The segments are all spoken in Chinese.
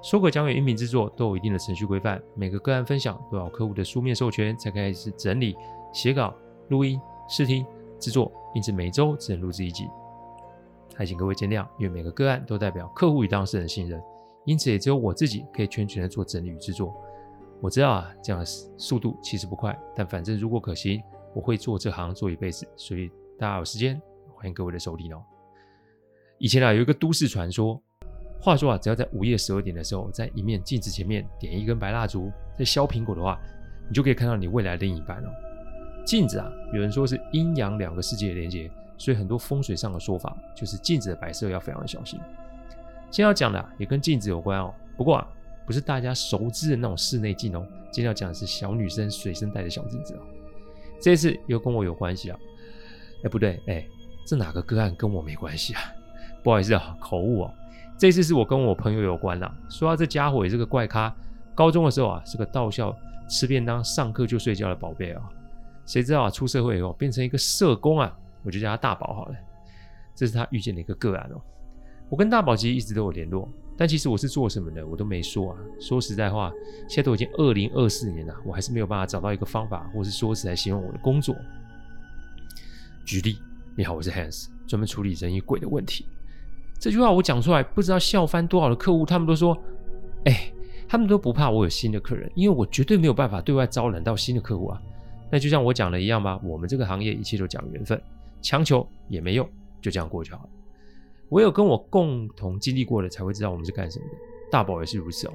说鬼讲鬼音频制作都有一定的程序规范，每个个案分享都要客户的书面授权才开始整理、写稿、录音、试听、制作，因此每周只能录制一集，还请各位见谅。因为每个个案都代表客户与当事人的信任，因此也只有我自己可以全权的做整理与制作。我知道啊，这样的速度其实不快，但反正如果可行，我会做这行做一辈子。所以大家有时间，欢迎各位的收听哦。以前啊，有一个都市传说。话说啊，只要在午夜十二点的时候，在一面镜子前面点一根白蜡烛，在削苹果的话，你就可以看到你未来的另一半哦。镜子啊，有人说是阴阳两个世界的连接，所以很多风水上的说法就是镜子的摆设要非常的小心。今天要讲的，也跟镜子有关哦，不过啊，不是大家熟知的那种室内镜哦，今天要讲的是小女生随身带的小镜子哦。这次又跟我有关系啊？哎，不对，哎，这哪个个案跟我没关系啊？不好意思啊，口误哦。这次是我跟我朋友有关啦。说到这家伙也是个怪咖，高中的时候啊是个到校吃便当、上课就睡觉的宝贝啊。谁知道啊出社会以后变成一个社工啊，我就叫他大宝好了。这是他遇见的一个个案哦。我跟大宝其实一直都有联络，但其实我是做什么的我都没说啊。说实在话，现在都已经二零二四年了，我还是没有办法找到一个方法或是说辞来形容我的工作。举例，你好，我是 Hans，专门处理人与鬼的问题。这句话我讲出来，不知道笑翻多少的客户，他们都说：“哎、他们都不怕我有新的客人，因为我绝对没有办法对外招揽到新的客户啊。”那就像我讲的一样吧，我们这个行业一切都讲缘分，强求也没用，就这样过就好了。唯有跟我共同经历过的，才会知道我们是干什么的。大宝也是如此哦。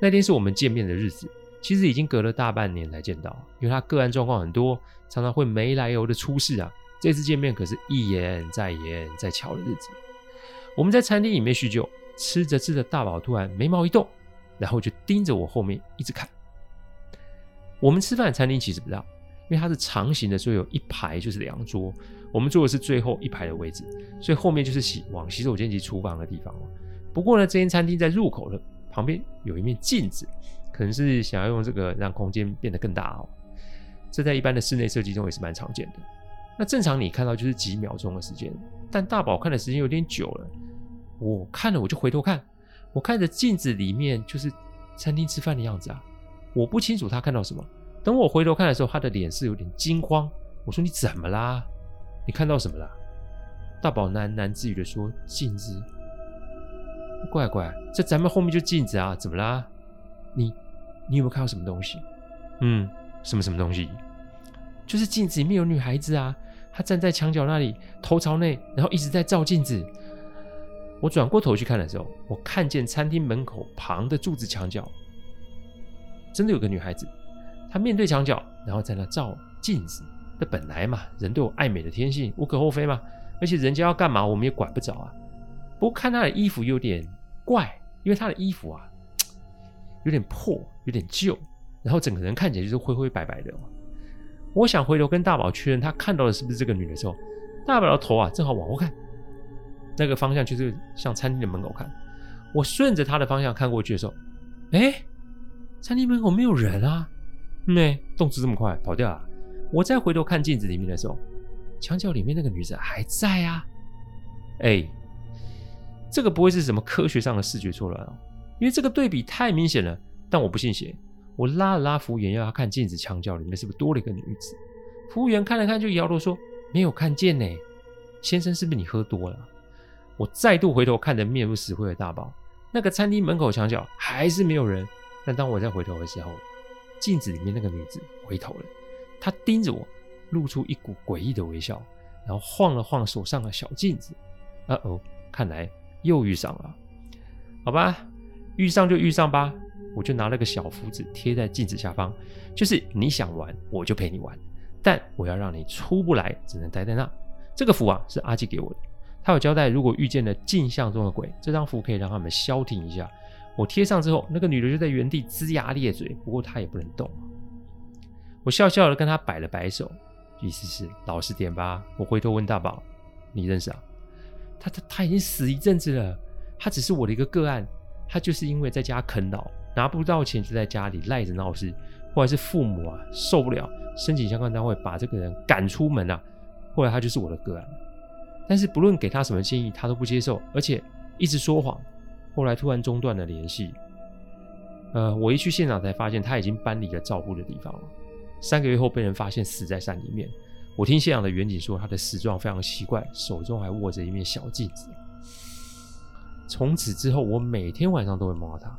那天是我们见面的日子，其实已经隔了大半年才见到，因为他个案状况很多，常常会没来由的出事啊。这次见面可是一延再延再巧的日子。我们在餐厅里面叙旧，吃着吃着，大宝突然眉毛一动，然后就盯着我后面一直看。我们吃饭餐厅其实不大，因为它是长形的，所以有一排就是两桌。我们坐的是最后一排的位置，所以后面就是洗往洗手间及厨房的地方。不过呢，这间餐厅在入口的旁边有一面镜子，可能是想要用这个让空间变得更大哦。这在一般的室内设计中也是蛮常见的。那正常你看到就是几秒钟的时间，但大宝看的时间有点久了。我看了我就回头看，我看着镜子里面就是餐厅吃饭的样子啊。我不清楚他看到什么。等我回头看的时候，他的脸是有点惊慌。我说：“你怎么啦？你看到什么了？”大宝喃喃自语的说：“镜子，乖乖，在咱们后面就镜子啊，怎么啦？你你有没有看到什么东西？嗯，什么什么东西？就是镜子里面有女孩子啊。”她站在墙角那里，头朝内，然后一直在照镜子。我转过头去看的时候，我看见餐厅门口旁的柱子墙角，真的有个女孩子。她面对墙角，然后在那照镜子。那本来嘛，人都有爱美的天性，无可厚非嘛。而且人家要干嘛，我们也管不着啊。不过看她的衣服有点怪，因为她的衣服啊，有点破，有点旧，然后整个人看起来就是灰灰白白的。我想回头跟大宝确认他看到的是不是这个女的时候，大宝的头啊正好往后看，那个方向就是向餐厅的门口看。我顺着他的方向看过去的时候，哎，餐厅门口没有人啊，没，动作这么快跑掉了。我再回头看镜子里面的时候，墙角里面那个女子还在啊。哎，这个不会是什么科学上的视觉错乱哦，因为这个对比太明显了。但我不信邪。我拉了拉服务员，要他看镜子墙角里面是不是多了一个女子。服务员看了看，就摇头说：“没有看见呢。”先生，是不是你喝多了？我再度回头看着面如死灰的大宝，那个餐厅门口墙角还是没有人。但当我再回头的时候，镜子里面那个女子回头了，她盯着我，露出一股诡异的微笑，然后晃了晃手上的小镜子。啊哦，看来又遇上了。好吧，遇上就遇上吧。我就拿了个小符纸贴在镜子下方，就是你想玩我就陪你玩，但我要让你出不来，只能待在那。这个符啊是阿基给我的，他有交代，如果遇见了镜像中的鬼，这张符可以让他们消停一下。我贴上之后，那个女的就在原地龇牙咧嘴，不过她也不能动。我笑笑的跟她摆了摆手，意思是老实点吧。我回头问大宝：“你认识啊？”他他他已经死一阵子了，他只是我的一个个案。他就是因为在家啃老，拿不到钱，就在家里赖着闹事。后来是父母啊受不了，申请相关单位把这个人赶出门啊。后来他就是我的个案，但是不论给他什么建议，他都不接受，而且一直说谎。后来突然中断了联系。呃，我一去现场才发现他已经搬离了照顾的地方了。三个月后被人发现死在山里面。我听现场的员警说，他的死状非常奇怪，手中还握着一面小镜子。从此之后，我每天晚上都会摸他。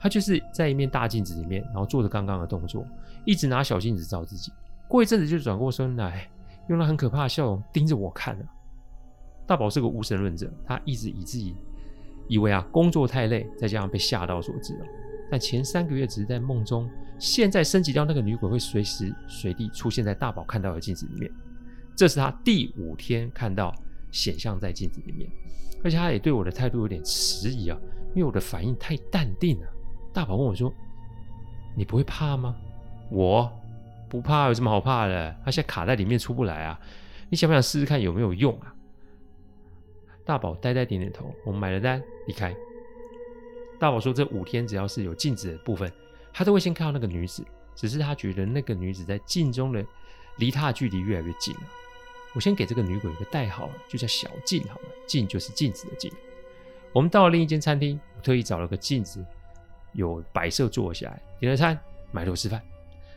他就是在一面大镜子里面，然后做着刚刚的动作，一直拿小镜子照自己。过一阵子就转过身来，用那很可怕的笑容盯着我看了。大宝是个无神论者，他一直以自己以为啊工作太累，再加上被吓到所致了。但前三个月只是在梦中，现在升级到那个女鬼会随时随地出现在大宝看到的镜子里面。这是他第五天看到显像在镜子里面，而且他也对我的态度有点迟疑啊，因为我的反应太淡定了。大宝问我说：“你不会怕吗？”我不怕，有什么好怕的？他现在卡在里面出不来啊！你想不想试试看有没有用啊？大宝呆呆点点头，我们买了单离开。大宝说：“这五天只要是有镜子的部分，他都会先看到那个女子。只是他觉得那个女子在镜中的离他的距离越来越近了。我先给这个女鬼一个代号，就叫小镜好了。镜就是镜子的镜。我们到了另一间餐厅，我特意找了个镜子，有摆设坐下来，点了餐，埋头吃饭。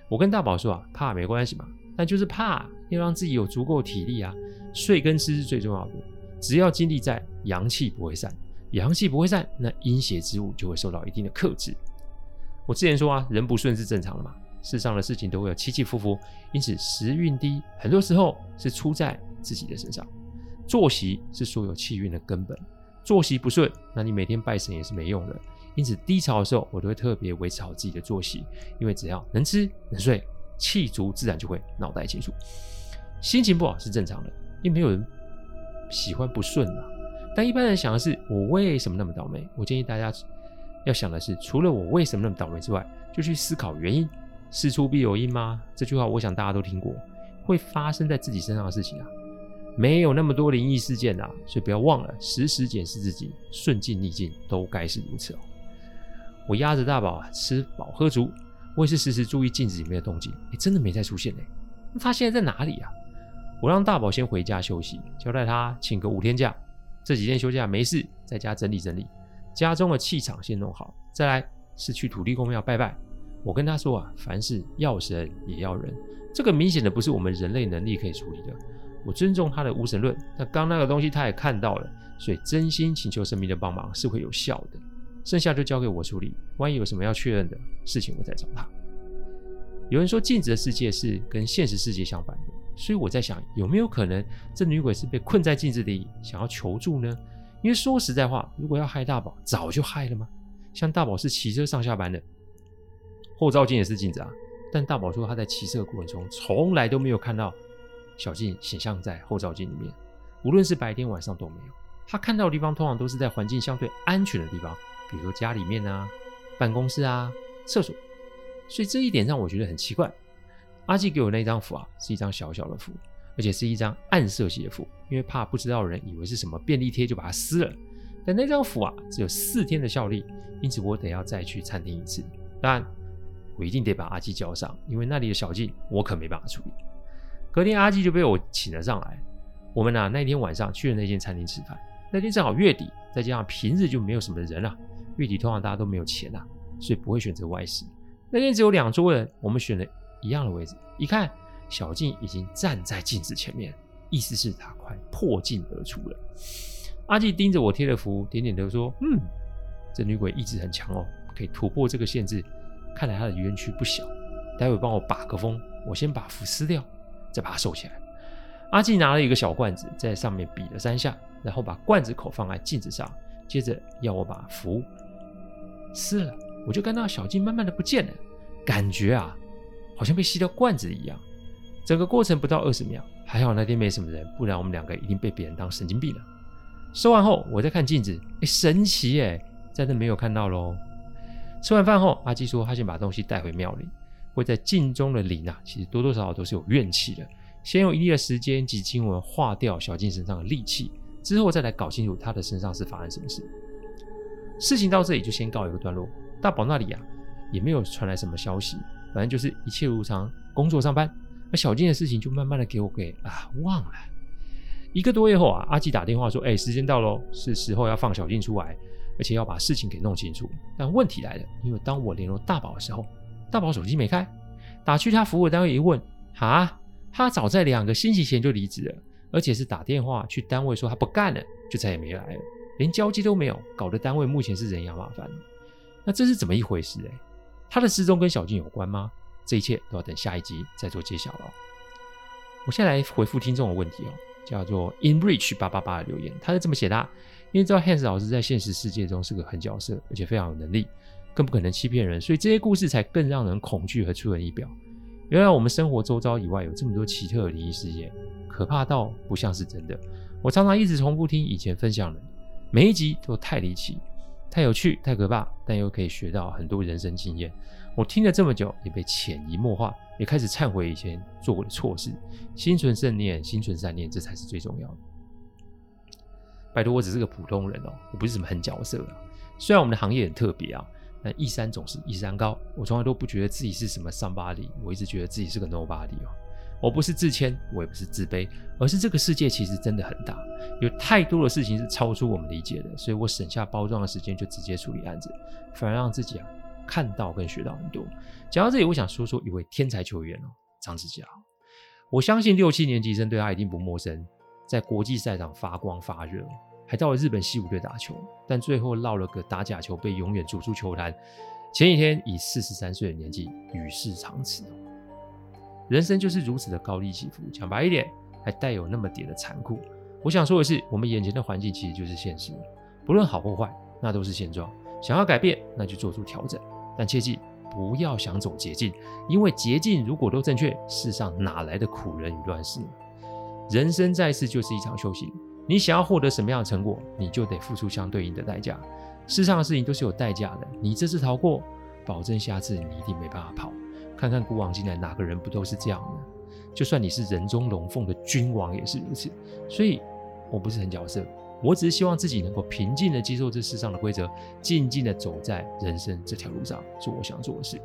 我跟大宝说啊，怕没关系嘛，但就是怕要让自己有足够体力啊。睡跟吃是最重要的，只要精力在，阳气不会散。”阳气不会散，那阴邪之物就会受到一定的克制。我之前说啊，人不顺是正常的嘛，世上的事情都会有起起伏伏，因此时运低，很多时候是出在自己的身上。作息是所有气运的根本，作息不顺，那你每天拜神也是没用的。因此低潮的时候，我都会特别维持好自己的作息，因为只要能吃能睡，气足自然就会脑袋清楚。心情不好是正常的，因为没有人喜欢不顺嘛。但一般人想的是我为什么那么倒霉？我建议大家要想的是，除了我为什么那么倒霉之外，就去思考原因。事出必有因吗？这句话我想大家都听过。会发生在自己身上的事情啊，没有那么多灵异事件啊，所以不要忘了时时检视自己，顺境逆境都该是如此哦。我压着大宝啊，吃饱喝足，我也是时时注意镜子里面的动静。哎，真的没再出现哎，那他现在在哪里啊？我让大宝先回家休息，交代他请个五天假。这几天休假没事，在家整理整理，家中的气场先弄好。再来是去土地公庙拜拜。我跟他说啊，凡事要神也要人，这个明显的不是我们人类能力可以处理的。我尊重他的无神论，那刚那个东西他也看到了，所以真心请求神明的帮忙是会有效的。剩下就交给我处理，万一有什么要确认的事情，我再找他。有人说镜子的世界是跟现实世界相反。所以我在想，有没有可能这女鬼是被困在镜子里，想要求助呢？因为说实在话，如果要害大宝，早就害了吗？像大宝是骑车上下班的，后照镜也是镜子啊。但大宝说他在骑车的过程中，从来都没有看到小静显像在后照镜里面，无论是白天晚上都没有。他看到的地方通常都是在环境相对安全的地方，比如说家里面啊、办公室啊、厕所。所以这一点让我觉得很奇怪。阿纪给我那张符啊，是一张小小的符，而且是一张暗色系的符，因为怕不知道的人以为是什么便利贴，就把它撕了。但那张符啊，只有四天的效力，因此我得要再去餐厅一次。当然，我一定得把阿纪叫上，因为那里的小静我可没办法处理。隔天，阿纪就被我请了上来。我们啊，那天晚上去了那间餐厅吃饭。那天正好月底，再加上平日就没有什么人啊。月底通常大家都没有钱啊，所以不会选择外食。那天只有两桌人，我们选了。一样的位置，一看小静已经站在镜子前面，意思是他快破镜而出了。阿纪盯着我贴的符，点点头说：“嗯，这女鬼意志很强哦，可以突破这个限制。看来她的冤屈不小。待会帮我把个风，我先把符撕掉，再把它收起来。”阿纪拿了一个小罐子，在上面比了三下，然后把罐子口放在镜子上，接着要我把符撕了。我就看到小静慢慢的不见了，感觉啊。好像被吸到罐子一样，整个过程不到二十秒。还好那天没什么人，不然我们两个一定被别人当神经病了。收完后，我再看镜子，哎，神奇哎，在这没有看到喽。吃完饭后，阿基说他先把东西带回庙里。会在镜中的灵啊，其实多多少少都是有怨气的。先用一定的时间及经文化掉小静身上的戾气，之后再来搞清楚他的身上是发生什么事。事情到这里就先告一个段落。大宝那里啊，也没有传来什么消息，反正就是一切如常，工作上班。那小静的事情就慢慢的给我给啊忘了。一个多月后啊，阿纪打电话说：“哎，时间到喽，是时候要放小静出来，而且要把事情给弄清楚。”但问题来了，因为当我联络大宝的时候，大宝手机没开，打去他服务单位一问，哈。他早在两个星期前就离职了，而且是打电话去单位说他不干了，就再也没来了，连交接都没有，搞得单位目前是人仰马翻。那这是怎么一回事？哎，他的失踪跟小静有关吗？这一切都要等下一集再做揭晓了。我先来回复听众的问题哦，叫做 InRich 八八八的留言，他是这么写的：因为知道 Hans 老师在现实世界中是个狠角色，而且非常有能力，更不可能欺骗人，所以这些故事才更让人恐惧和出人意表。原来我们生活周遭以外有这么多奇特的灵异事件，可怕到不像是真的。我常常一直重复听以前分享的，每一集都太离奇、太有趣、太可怕，但又可以学到很多人生经验。我听了这么久，也被潜移默化，也开始忏悔以前做过的错事。心存正念，心存善念，这才是最重要的。拜托，我只是个普通人哦，我不是什么狠角色啊。虽然我们的行业很特别啊。但一山总是一山高，我从来都不觉得自己是什么 somebody，我一直觉得自己是个 nobody 哦。我不是自谦，我也不是自卑，而是这个世界其实真的很大，有太多的事情是超出我们理解的，所以我省下包装的时间就直接处理案子，反而让自己啊看到跟学到很多。讲到这里，我想说说一位天才球员哦，张志家。我相信六七年级生对他一定不陌生，在国际赛场发光发热。还到了日本西武队打球，但最后落了个打假球，被永远逐出球坛。前几天以四十三岁的年纪与世长辞。人生就是如此的高低起伏，讲白一点，还带有那么点的残酷。我想说的是，我们眼前的环境其实就是现实，不论好或坏，那都是现状。想要改变，那就做出调整，但切记不要想走捷径，因为捷径如果都正确，世上哪来的苦人与乱世？人生在世就是一场修行。你想要获得什么样的成果，你就得付出相对应的代价。世上的事情都是有代价的。你这次逃过，保证下次你一定没办法跑。看看古往今来，哪个人不都是这样的？就算你是人中龙凤的君王，也是如此。所以，我不是很角色，我只是希望自己能够平静地接受这世上的规则，静静地走在人生这条路上，做我想做的事，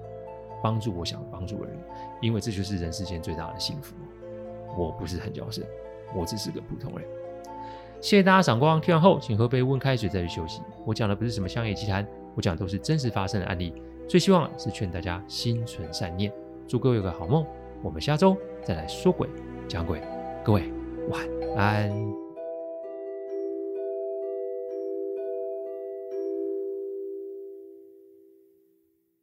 帮助我想帮助的人。因为这就是人世间最大的幸福。我不是很角色，我只是个普通人。谢谢大家赏光，听完后请喝杯温开水再去休息。我讲的不是什么商业奇谈，我讲的都是真实发生的案例。最希望是劝大家心存善念，祝各位有个好梦。我们下周再来说鬼讲鬼，各位晚安。